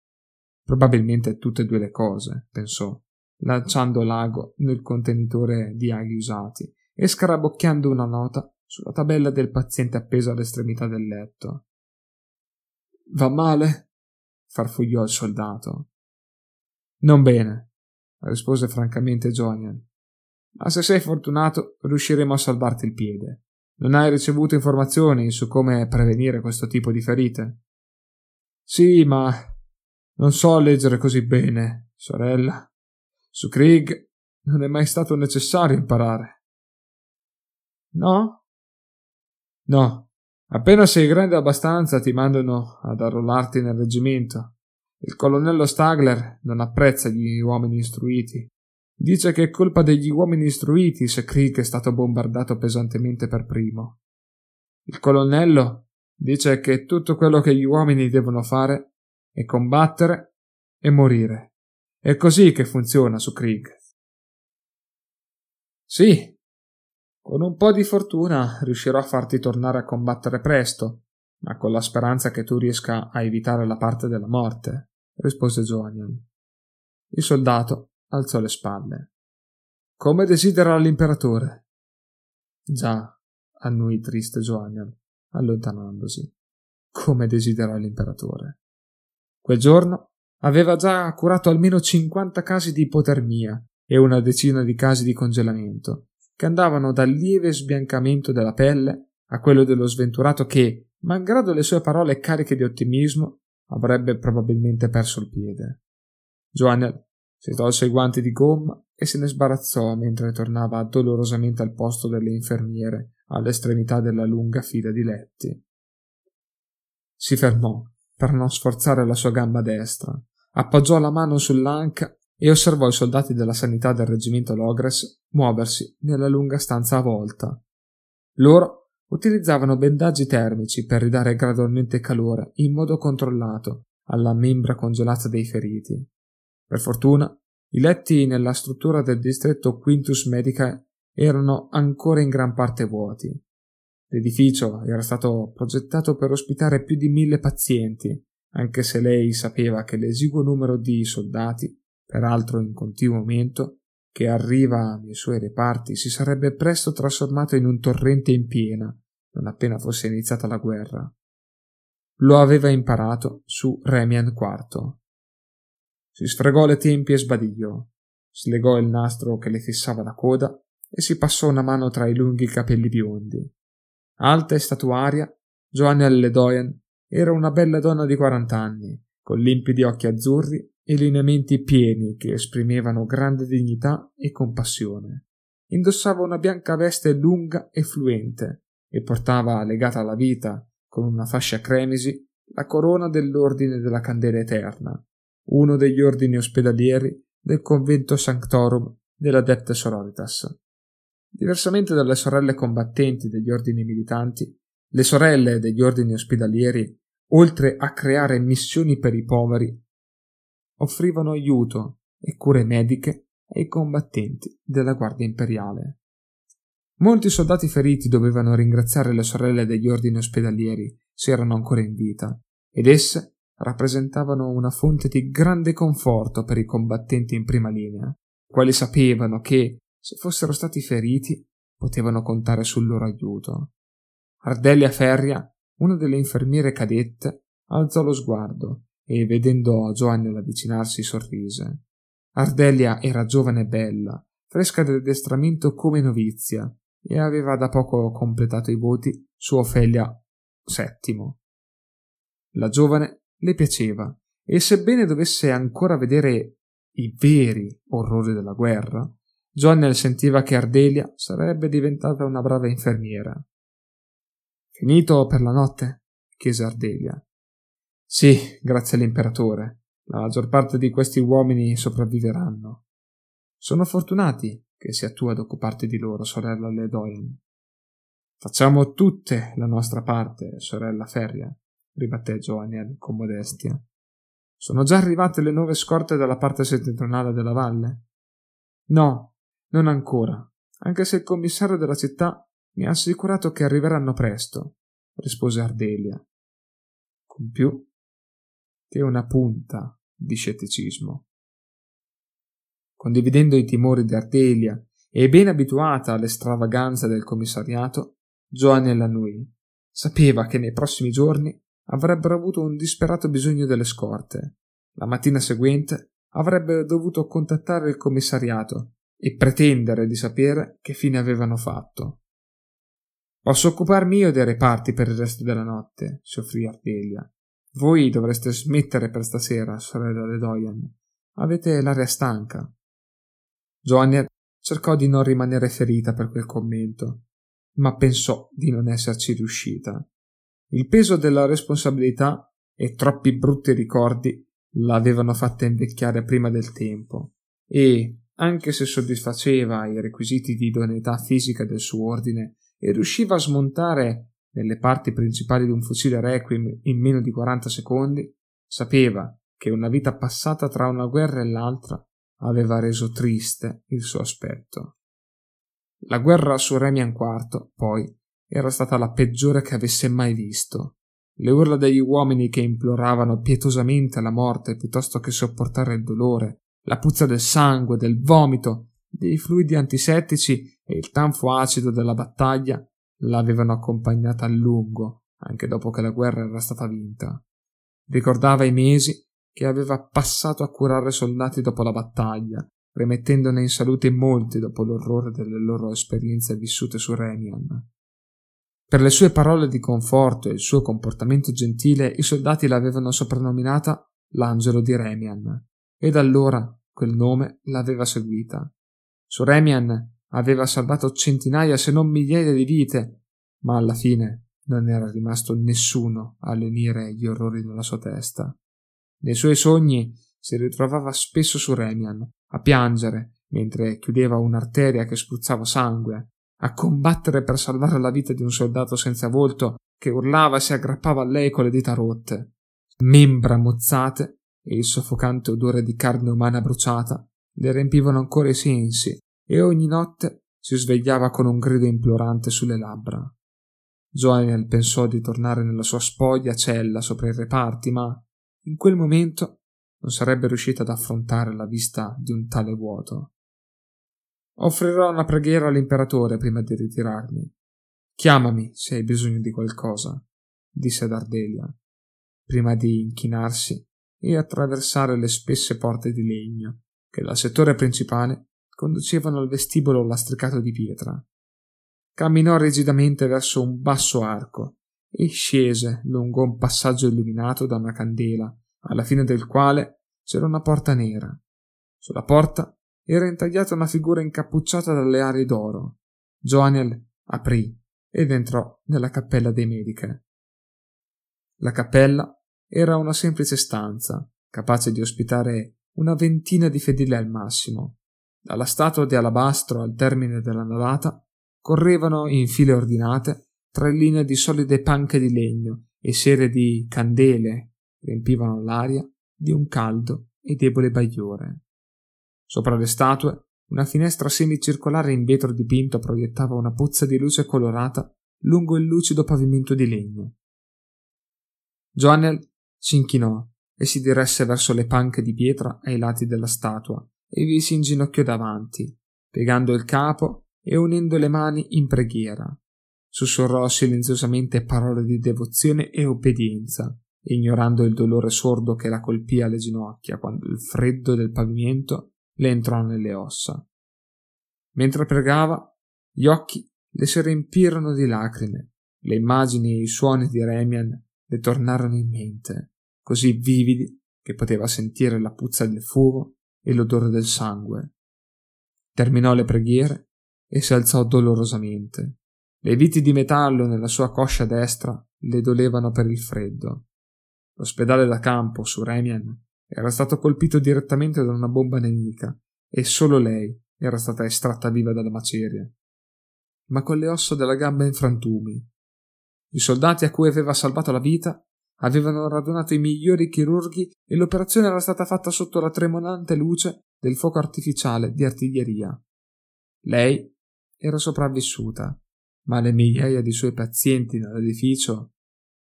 Probabilmente tutte e due le cose, pensò, lanciando l'ago nel contenitore di aghi usati e scarabocchiando una nota sulla tabella del paziente appeso all'estremità del letto. Va male? farfugliò il soldato. Non bene, rispose francamente Jonian. Ma se sei fortunato riusciremo a salvarti il piede. Non hai ricevuto informazioni su come prevenire questo tipo di ferite? Sì, ma non so leggere così bene, sorella. Su Krieg non è mai stato necessario imparare. No? No. Appena sei grande abbastanza ti mandano ad arruolarti nel reggimento. Il colonnello Stagler non apprezza gli uomini istruiti. Dice che è colpa degli uomini istruiti se Krieg è stato bombardato pesantemente per primo. Il colonnello dice che tutto quello che gli uomini devono fare è combattere e morire. È così che funziona su Krieg. Sì, con un po' di fortuna riuscirò a farti tornare a combattere presto, ma con la speranza che tu riesca a evitare la parte della morte, rispose Joanian. Il soldato alzò le spalle. Come desidera l'imperatore? Già, annui triste Joanian, allontanandosi. Come desidera l'imperatore. Quel giorno aveva già curato almeno cinquanta casi di ipotermia e una decina di casi di congelamento, che andavano dal lieve sbiancamento della pelle a quello dello sventurato che, malgrado le sue parole cariche di ottimismo, avrebbe probabilmente perso il piede. Joannel si tolse i guanti di gomma e se ne sbarazzò mentre tornava dolorosamente al posto delle infermiere all'estremità della lunga fila di letti. Si fermò per non sforzare la sua gamba destra, appoggiò la mano sull'anca e osservò i soldati della sanità del reggimento Logres muoversi nella lunga stanza a volta. Loro utilizzavano bendaggi termici per ridare gradualmente calore in modo controllato alla membra congelata dei feriti. Per fortuna, i letti nella struttura del distretto Quintus Medica erano ancora in gran parte vuoti. L'edificio era stato progettato per ospitare più di mille pazienti, anche se lei sapeva che l'esiguo numero di soldati, peraltro in continuo aumento, che arriva nei suoi reparti si sarebbe presto trasformato in un torrente in piena, non appena fosse iniziata la guerra. Lo aveva imparato su Remian IV, si sfregò le tempie e sbadigliò, slegò il nastro che le fissava la coda e si passò una mano tra i lunghi capelli biondi. Alta e statuaria, Joanne Ledoyen era una bella donna di quarant'anni, con limpidi occhi azzurri e lineamenti pieni che esprimevano grande dignità e compassione. Indossava una bianca veste lunga e fluente e portava legata alla vita, con una fascia cremisi, la corona dell'ordine della candela eterna, uno degli ordini ospedalieri del convento Sanctorum dell'Adepte Sororitas. Diversamente dalle sorelle combattenti degli ordini militanti, le sorelle degli ordini ospedalieri, oltre a creare missioni per i poveri, offrivano aiuto e cure mediche ai combattenti della Guardia Imperiale. Molti soldati feriti dovevano ringraziare le sorelle degli ordini ospedalieri se erano ancora in vita, ed esse rappresentavano una fonte di grande conforto per i combattenti in prima linea, quali sapevano che, se fossero stati feriti, potevano contare sul loro aiuto. Ardelia Ferria, una delle infermiere cadette, alzò lo sguardo e vedendo Joannel avvicinarsi sorrise. Ardelia era giovane e bella, fresca dell'addestramento come novizia, e aveva da poco completato i voti su Ofelia VII. La giovane le piaceva, e sebbene dovesse ancora vedere i veri orrori della guerra, Joannel sentiva che Ardelia sarebbe diventata una brava infermiera. Finito per la notte? chiese Ardelia. Sì, grazie all'imperatore. La maggior parte di questi uomini sopravviveranno. Sono fortunati che sia tu ad occuparti di loro, sorella Ledoyen. Facciamo tutte la nostra parte, sorella Ferria, ribatté Joaniel con modestia. Sono già arrivate le nuove scorte dalla parte settentrionale della valle? No, non ancora, anche se il commissario della città mi ha assicurato che arriveranno presto, rispose Ardelia. Con più che una punta di scetticismo. Condividendo i timori di Ardelia e ben abituata alle stravaganze del commissariato, Giovanni Lanui sapeva che nei prossimi giorni avrebbero avuto un disperato bisogno delle scorte. La mattina seguente avrebbe dovuto contattare il commissariato e pretendere di sapere che fine avevano fatto. Posso occuparmi io dei reparti per il resto della notte, si offrì Ardelia. Voi dovreste smettere per stasera, sorella Ledoyan. Avete l'aria stanca. Joanna cercò di non rimanere ferita per quel commento, ma pensò di non esserci riuscita. Il peso della responsabilità e troppi brutti ricordi l'avevano fatta invecchiare prima del tempo e, anche se soddisfaceva i requisiti di idoneità fisica del suo ordine e riusciva a smontare nelle parti principali di un fucile Requiem in meno di 40 secondi, sapeva che una vita passata tra una guerra e l'altra aveva reso triste il suo aspetto. La guerra su Remian IV, poi, era stata la peggiore che avesse mai visto. Le urla degli uomini che imploravano pietosamente la morte piuttosto che sopportare il dolore, la puzza del sangue, del vomito, dei fluidi antisettici e il tanfo acido della battaglia l'avevano accompagnata a lungo, anche dopo che la guerra era stata vinta. Ricordava i mesi che aveva passato a curare soldati dopo la battaglia, rimettendone in salute molti dopo l'orrore delle loro esperienze vissute su Remian. Per le sue parole di conforto e il suo comportamento gentile, i soldati l'avevano soprannominata l'angelo di Remian, e da allora quel nome l'aveva seguita. Su Remian aveva salvato centinaia se non migliaia di vite, ma alla fine non era rimasto nessuno a lenire gli orrori della sua testa. Nei suoi sogni si ritrovava spesso su Remian, a piangere mentre chiudeva un'arteria che spruzzava sangue, a combattere per salvare la vita di un soldato senza volto che urlava e si aggrappava a lei con le dita rotte. Membra mozzate e il soffocante odore di carne umana bruciata le riempivano ancora i sensi e ogni notte si svegliava con un grido implorante sulle labbra. Joaniel pensò di tornare nella sua spoglia cella sopra i reparti, ma in quel momento non sarebbe riuscita ad affrontare la vista di un tale vuoto. Offrirò una preghiera all'imperatore prima di ritirarmi. Chiamami se hai bisogno di qualcosa, disse ad Ardelia, prima di inchinarsi e attraversare le spesse porte di legno che dal settore principale conducevano al vestibolo lastricato di pietra. Camminò rigidamente verso un basso arco e scese lungo un passaggio illuminato da una candela, alla fine del quale c'era una porta nera. Sulla porta era intagliata una figura incappucciata dalle ali d'oro. Joaniel aprì ed entrò nella cappella dei mediche. La cappella era una semplice stanza, capace di ospitare una ventina di fedeli al massimo, dalla statua di alabastro al termine della navata correvano in file ordinate tre linee di solide panche di legno e serie di candele riempivano l'aria di un caldo e debole bagliore. Sopra le statue una finestra semicircolare in vetro dipinto proiettava una pozza di luce colorata lungo il lucido pavimento di legno. Joannel si inchinò e si diresse verso le panche di pietra ai lati della statua, e vi si inginocchiò davanti, piegando il capo e unendo le mani in preghiera. Sussurrò silenziosamente parole di devozione e obbedienza ignorando il dolore sordo che la colpì alle ginocchia quando il freddo del pavimento le entrò nelle ossa. Mentre pregava, gli occhi le si riempirono di lacrime, le immagini e i suoni di Remian le tornarono in mente, così vividi che poteva sentire la puzza del fumo e l'odore del sangue. Terminò le preghiere e si alzò dolorosamente. Le viti di metallo nella sua coscia destra le dolevano per il freddo. L'ospedale da campo su Remian era stato colpito direttamente da una bomba nemica e solo lei era stata estratta viva dalla macerie, ma con le ossa della gamba in frantumi. I soldati a cui aveva salvato la vita avevano radunato i migliori chirurghi e l'operazione era stata fatta sotto la tremonante luce del fuoco artificiale di artiglieria. Lei era sopravvissuta, ma le migliaia di suoi pazienti nell'edificio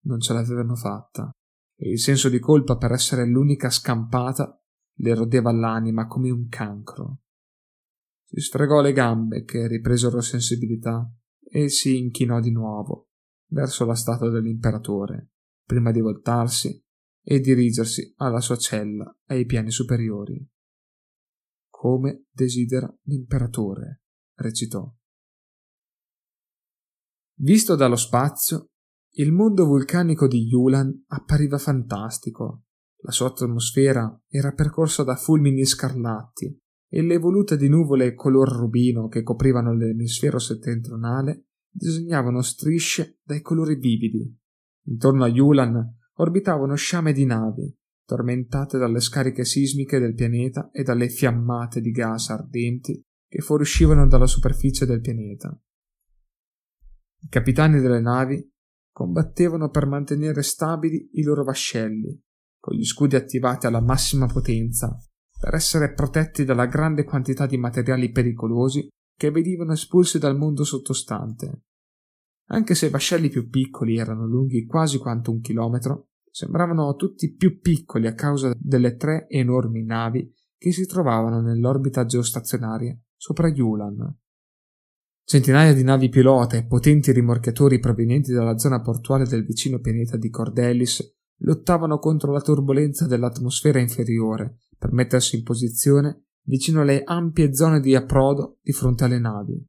non ce l'avevano fatta e il senso di colpa per essere l'unica scampata le rodeva l'anima come un cancro. Si sfregò le gambe che ripresero sensibilità e si inchinò di nuovo verso la statua dell'imperatore, prima di voltarsi e dirigersi alla sua cella ai piani superiori. Come desidera l'imperatore, recitò. Visto dallo spazio, il mondo vulcanico di Yulan appariva fantastico. La sua atmosfera era percorsa da fulmini scarlatti e le volute di nuvole color rubino che coprivano l'emisfero settentrionale disegnavano strisce dai colori vividi. Intorno a Yulan orbitavano sciame di navi, tormentate dalle scariche sismiche del pianeta e dalle fiammate di gas ardenti che fuoriuscivano dalla superficie del pianeta. I capitani delle navi combattevano per mantenere stabili i loro vascelli, con gli scudi attivati alla massima potenza, per essere protetti dalla grande quantità di materiali pericolosi che venivano espulsi dal mondo sottostante. Anche se i vascelli più piccoli erano lunghi quasi quanto un chilometro, sembravano tutti più piccoli a causa delle tre enormi navi che si trovavano nell'orbita geostazionaria sopra Yulan. Centinaia di navi pilota e potenti rimorchiatori provenienti dalla zona portuale del vicino pianeta di Cordellis lottavano contro la turbolenza dell'atmosfera inferiore per mettersi in posizione vicino alle ampie zone di approdo di fronte alle navi.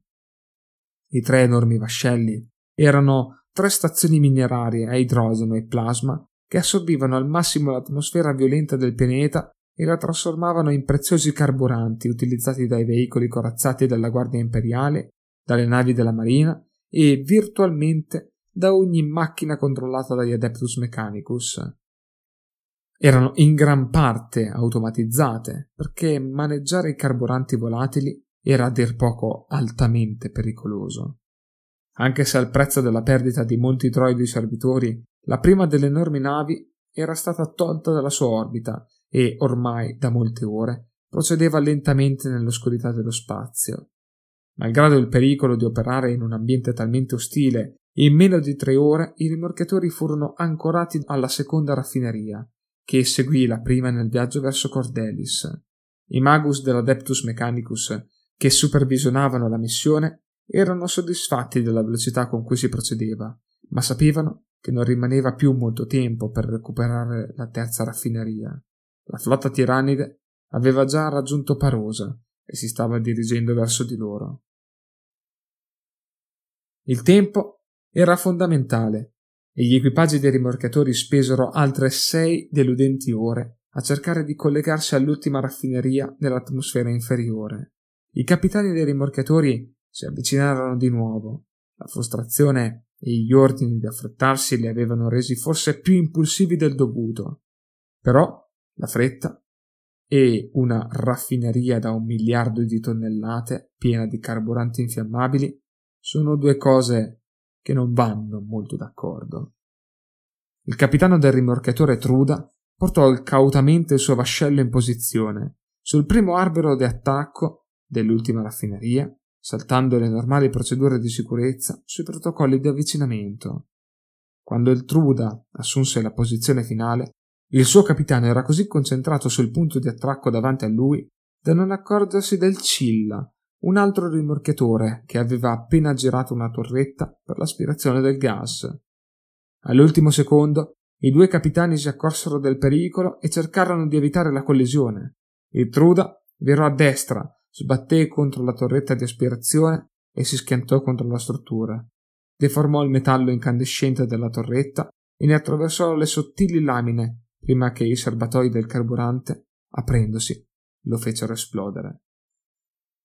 I tre enormi vascelli erano tre stazioni minerarie a idrogeno e plasma che assorbivano al massimo l'atmosfera violenta del pianeta e la trasformavano in preziosi carburanti utilizzati dai veicoli corazzati della Guardia Imperiale dalle navi della Marina e virtualmente da ogni macchina controllata dagli Adeptus Mechanicus. Erano in gran parte automatizzate perché maneggiare i carburanti volatili era a dir poco altamente pericoloso. Anche se al prezzo della perdita di molti droidi servitori, la prima delle enormi navi era stata tolta dalla sua orbita e ormai da molte ore procedeva lentamente nell'oscurità dello spazio, Malgrado il pericolo di operare in un ambiente talmente ostile, in meno di tre ore i rimorchiatori furono ancorati alla seconda raffineria, che seguì la prima nel viaggio verso Cordelis. I magus dell'Adeptus Mechanicus, che supervisionavano la missione, erano soddisfatti della velocità con cui si procedeva, ma sapevano che non rimaneva più molto tempo per recuperare la terza raffineria. La flotta tirannide aveva già raggiunto Parosa e si stava dirigendo verso di loro. Il tempo era fondamentale e gli equipaggi dei rimorchiatori spesero altre sei deludenti ore a cercare di collegarsi all'ultima raffineria nell'atmosfera inferiore. I capitani dei rimorchiatori si avvicinarono di nuovo. La frustrazione e gli ordini di affrettarsi li avevano resi forse più impulsivi del dovuto. Però la fretta e una raffineria da un miliardo di tonnellate piena di carburanti infiammabili sono due cose che non vanno molto d'accordo. Il capitano del rimorchiatore Truda portò cautamente il suo vascello in posizione sul primo albero di attacco dell'ultima raffineria, saltando le normali procedure di sicurezza sui protocolli di avvicinamento. Quando il Truda assunse la posizione finale, il suo capitano era così concentrato sul punto di attracco davanti a lui da non accorgersi del Cilla un altro rimorchiatore che aveva appena girato una torretta per l'aspirazione del gas. All'ultimo secondo i due capitani si accorsero del pericolo e cercarono di evitare la collisione. Il Truda virò a destra, sbatté contro la torretta di aspirazione e si schiantò contro la struttura. Deformò il metallo incandescente della torretta e ne attraversò le sottili lamine prima che i serbatoi del carburante, aprendosi, lo fecero esplodere.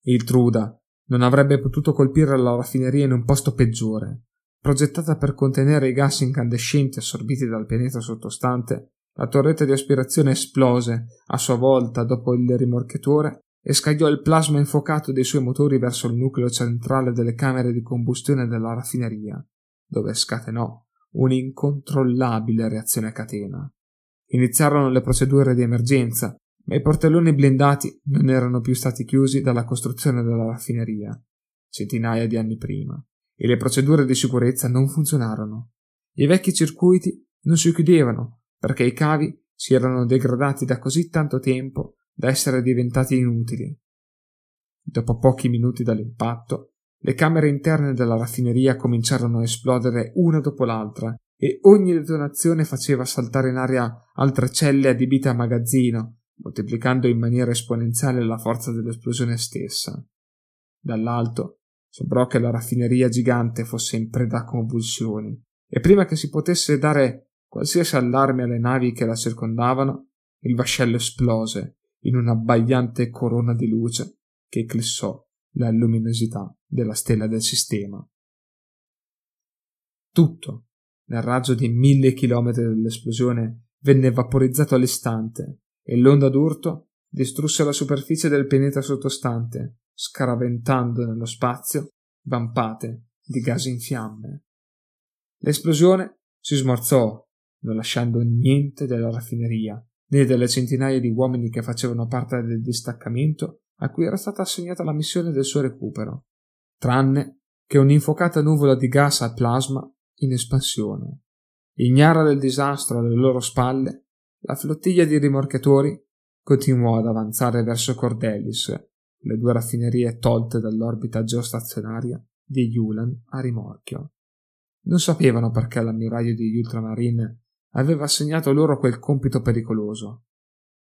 Il Truda non avrebbe potuto colpire la raffineria in un posto peggiore. Progettata per contenere i gas incandescenti assorbiti dal pianeta sottostante, la torretta di aspirazione esplose a sua volta dopo il rimorchiatore e scagliò il plasma infuocato dei suoi motori verso il nucleo centrale delle camere di combustione della raffineria, dove scatenò un'incontrollabile reazione a catena. Iniziarono le procedure di emergenza, ma i portelloni blindati non erano più stati chiusi dalla costruzione della raffineria, centinaia di anni prima, e le procedure di sicurezza non funzionarono. I vecchi circuiti non si chiudevano perché i cavi si erano degradati da così tanto tempo da essere diventati inutili. Dopo pochi minuti dall'impatto, le camere interne della raffineria cominciarono a esplodere una dopo l'altra e ogni detonazione faceva saltare in aria altre celle adibite a magazzino, moltiplicando in maniera esponenziale la forza dell'esplosione stessa. Dall'alto sembrò che la raffineria gigante fosse in preda a convulsioni, e prima che si potesse dare qualsiasi allarme alle navi che la circondavano, il vascello esplose in un'abbagliante corona di luce che eclissò la luminosità della stella del sistema. Tutto, nel raggio di mille chilometri dell'esplosione, venne vaporizzato all'istante e l'onda d'urto distrusse la superficie del pianeta sottostante, scaraventando nello spazio vampate di gas in fiamme. L'esplosione si smorzò, non lasciando niente della raffineria, né delle centinaia di uomini che facevano parte del distaccamento a cui era stata assegnata la missione del suo recupero, tranne che un'infocata nuvola di gas a plasma in espansione. Ignara del disastro alle loro spalle, la flottiglia di rimorchiatori continuò ad avanzare verso Cordelis, le due raffinerie tolte dall'orbita geostazionaria di Yulan a rimorchio. Non sapevano perché l'ammiraglio degli Ultramarine aveva assegnato loro quel compito pericoloso,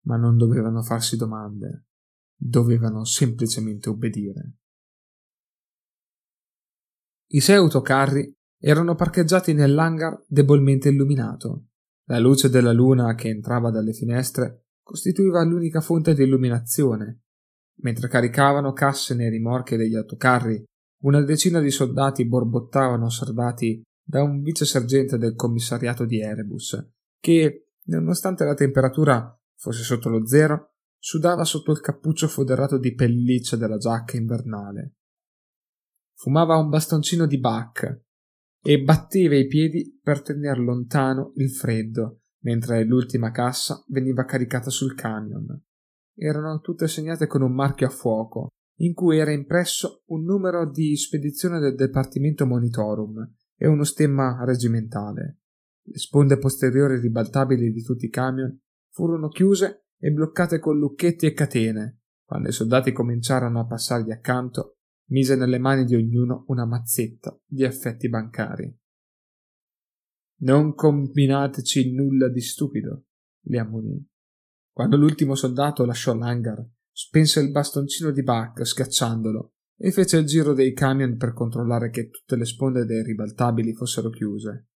ma non dovevano farsi domande, dovevano semplicemente obbedire. I sei autocarri erano parcheggiati nell'hangar debolmente illuminato. La luce della luna che entrava dalle finestre costituiva l'unica fonte di illuminazione. Mentre caricavano casse nei rimorchi degli autocarri, una decina di soldati borbottavano osservati da un vice sergente del commissariato di Erebus, che, nonostante la temperatura fosse sotto lo zero, sudava sotto il cappuccio foderato di pelliccia della giacca invernale. Fumava un bastoncino di Bach e batteva i piedi per tenere lontano il freddo, mentre l'ultima cassa veniva caricata sul camion. Erano tutte segnate con un marchio a fuoco, in cui era impresso un numero di spedizione del Dipartimento Monitorum e uno stemma regimentale. Le sponde posteriori ribaltabili di tutti i camion furono chiuse e bloccate con lucchetti e catene. Quando i soldati cominciarono a passargli accanto, mise nelle mani di ognuno una mazzetta di effetti bancari. Non combinateci nulla di stupido, li ammonì. Quando l'ultimo soldato lasciò l'hangar, spense il bastoncino di Buck schiacciandolo e fece il giro dei camion per controllare che tutte le sponde dei ribaltabili fossero chiuse.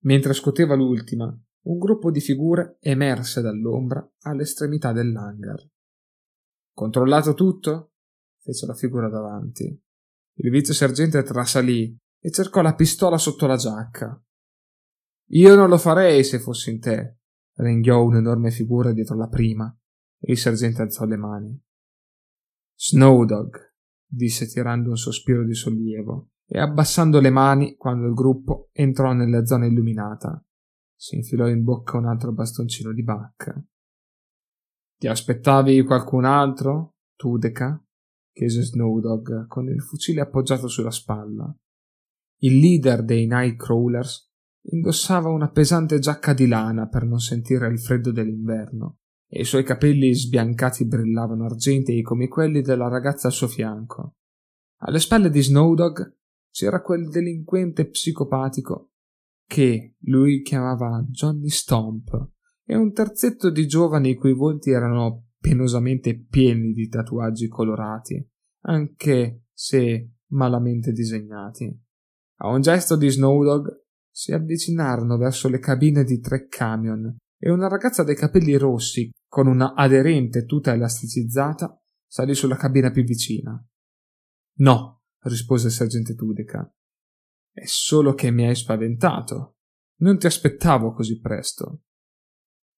Mentre scoteva l'ultima, un gruppo di figure emerse dall'ombra all'estremità dell'hangar. Controllato tutto? fece la figura davanti. Il vice sergente trasalì e cercò la pistola sotto la giacca. Io non lo farei se fossi in te, ringhiò un'enorme figura dietro la prima, e il sergente alzò le mani. Snowdog, disse tirando un sospiro di sollievo e abbassando le mani quando il gruppo entrò nella zona illuminata. Si infilò in bocca un altro bastoncino di bacca. Ti aspettavi qualcun altro, Tudeca? chiese Snowdog con il fucile appoggiato sulla spalla. Il leader dei Nightcrawlers indossava una pesante giacca di lana per non sentire il freddo dell'inverno e i suoi capelli sbiancati brillavano argentei come quelli della ragazza al suo fianco. Alle spalle di Snowdog c'era quel delinquente psicopatico che lui chiamava Johnny Stomp, e un terzetto di giovani i cui volti erano penosamente pieni di tatuaggi colorati, anche se malamente disegnati. A un gesto di Snowdog si avvicinarono verso le cabine di tre camion e una ragazza dai capelli rossi, con una aderente tuta elasticizzata, salì sulla cabina più vicina. No, rispose il sergente Tudeca. È solo che mi hai spaventato. Non ti aspettavo così presto.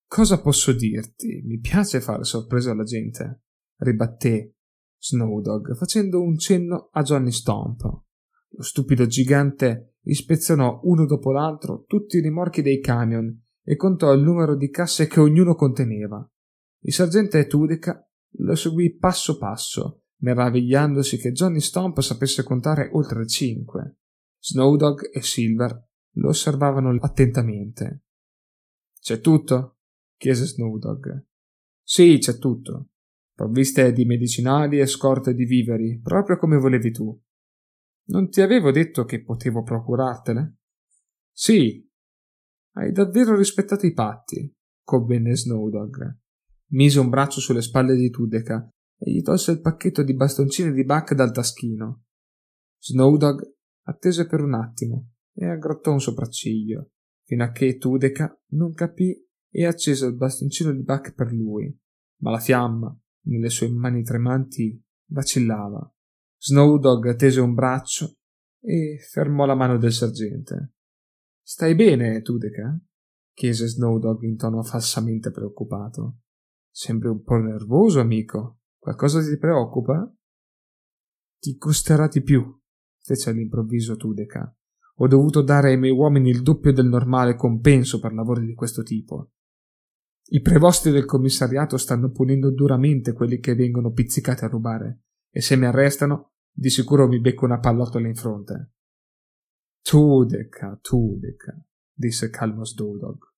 Cosa posso dirti? Mi piace fare sorpresa alla gente, ribatté Snowdog, facendo un cenno a Johnny Stomp. Lo stupido gigante ispezionò uno dopo l'altro tutti i rimorchi dei camion e contò il numero di casse che ognuno conteneva. Il sergente Tudeca lo seguì passo passo, meravigliandosi che Johnny Stomp sapesse contare oltre cinque. Snowdog e Silver lo osservavano attentamente. C'è tutto? chiese Snowdog. Sì, c'è tutto. Provviste di medicinali e scorte di viveri, proprio come volevi tu. Non ti avevo detto che potevo procurartele? Sì. Hai davvero rispettato i patti, convenne Snowdog. Mise un braccio sulle spalle di Tudeca e gli tolse il pacchetto di bastoncini di Buck dal taschino. Snowdog attese per un attimo e aggrottò un sopracciglio, fino a che Tudeca non capì e accese il bastoncino di Buck per lui, ma la fiamma, nelle sue mani tremanti, vacillava. Snowdog tese un braccio e fermò la mano del sergente. Stai bene, Tudeca? chiese Snowdog in tono falsamente preoccupato. Sembri un po' nervoso, amico. Qualcosa ti preoccupa? Ti costerà di più, fece all'improvviso Tudeca. Ho dovuto dare ai miei uomini il doppio del normale compenso per lavori di questo tipo. I prevosti del commissariato stanno punendo duramente quelli che vengono pizzicati a rubare, e se mi arrestano, di sicuro mi becco una pallottola in fronte. Tudeca, Tudeca, disse calmo Snowdog.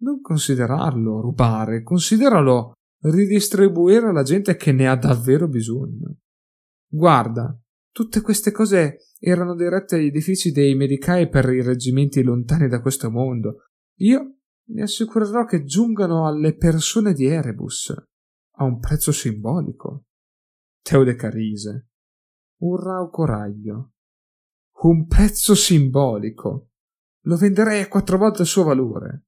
Non considerarlo rubare, consideralo ridistribuire alla gente che ne ha davvero bisogno. Guarda, tutte queste cose erano dirette agli edifici dei medicai per i reggimenti lontani da questo mondo. Io mi assicurerò che giungano alle persone di Erebus a un prezzo simbolico. Teodeca rise. Un rauco raglio. Un prezzo simbolico. Lo venderei a quattro volte il suo valore.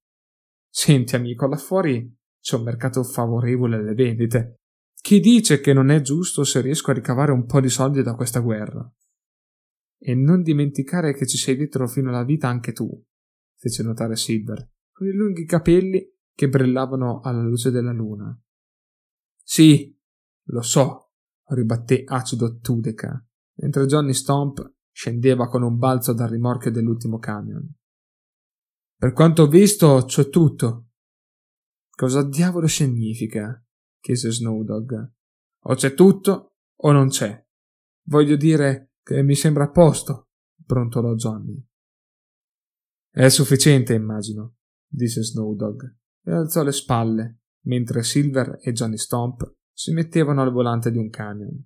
Senti, amico, là fuori c'è un mercato favorevole alle vendite. Chi dice che non è giusto se riesco a ricavare un po' di soldi da questa guerra? E non dimenticare che ci sei dietro fino alla vita anche tu, fece notare Silver, con i lunghi capelli che brillavano alla luce della luna. Sì, lo so, ribatté acido Tudeca, mentre Johnny Stomp scendeva con un balzo dal rimorchio dell'ultimo camion. Per quanto ho visto, c'è tutto. Cosa diavolo significa? chiese Snowdog. O c'è tutto o non c'è. Voglio dire che mi sembra a posto, brontolò Johnny. È sufficiente, immagino, disse Snowdog e alzò le spalle, mentre Silver e Johnny Stomp si mettevano al volante di un camion.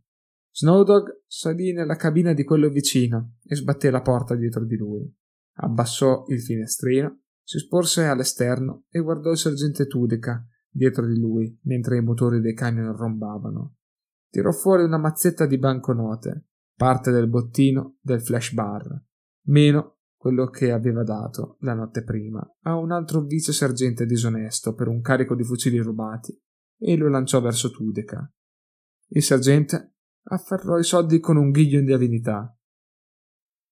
Snowdog salì nella cabina di quello vicino e sbatté la porta dietro di lui. Abbassò il finestrino si sporse all'esterno e guardò il sergente Tudeca dietro di lui mentre i motori dei camion rombavano. Tirò fuori una mazzetta di banconote, parte del bottino del flash bar, meno quello che aveva dato la notte prima a un altro vice sergente disonesto per un carico di fucili rubati e lo lanciò verso Tudeca. Il sergente afferrò i soldi con un ghiglio di avidità.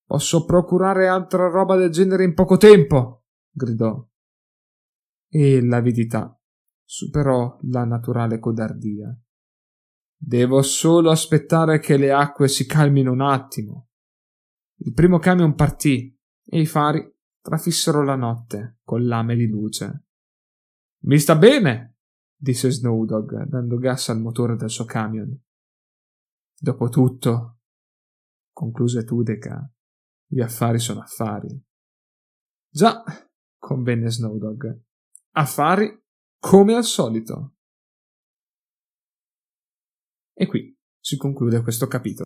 Posso procurare altra roba del genere in poco tempo, gridò. E l'avidità superò la naturale codardia. Devo solo aspettare che le acque si calmino un attimo. Il primo camion partì e i fari trafissero la notte con lame di luce. Mi sta bene, disse Snowdog, dando gas al motore del suo camion. Dopotutto, concluse Tudeca, gli affari sono affari. Già, convenne Snowdog. Affari come al solito. E qui si conclude questo capitolo.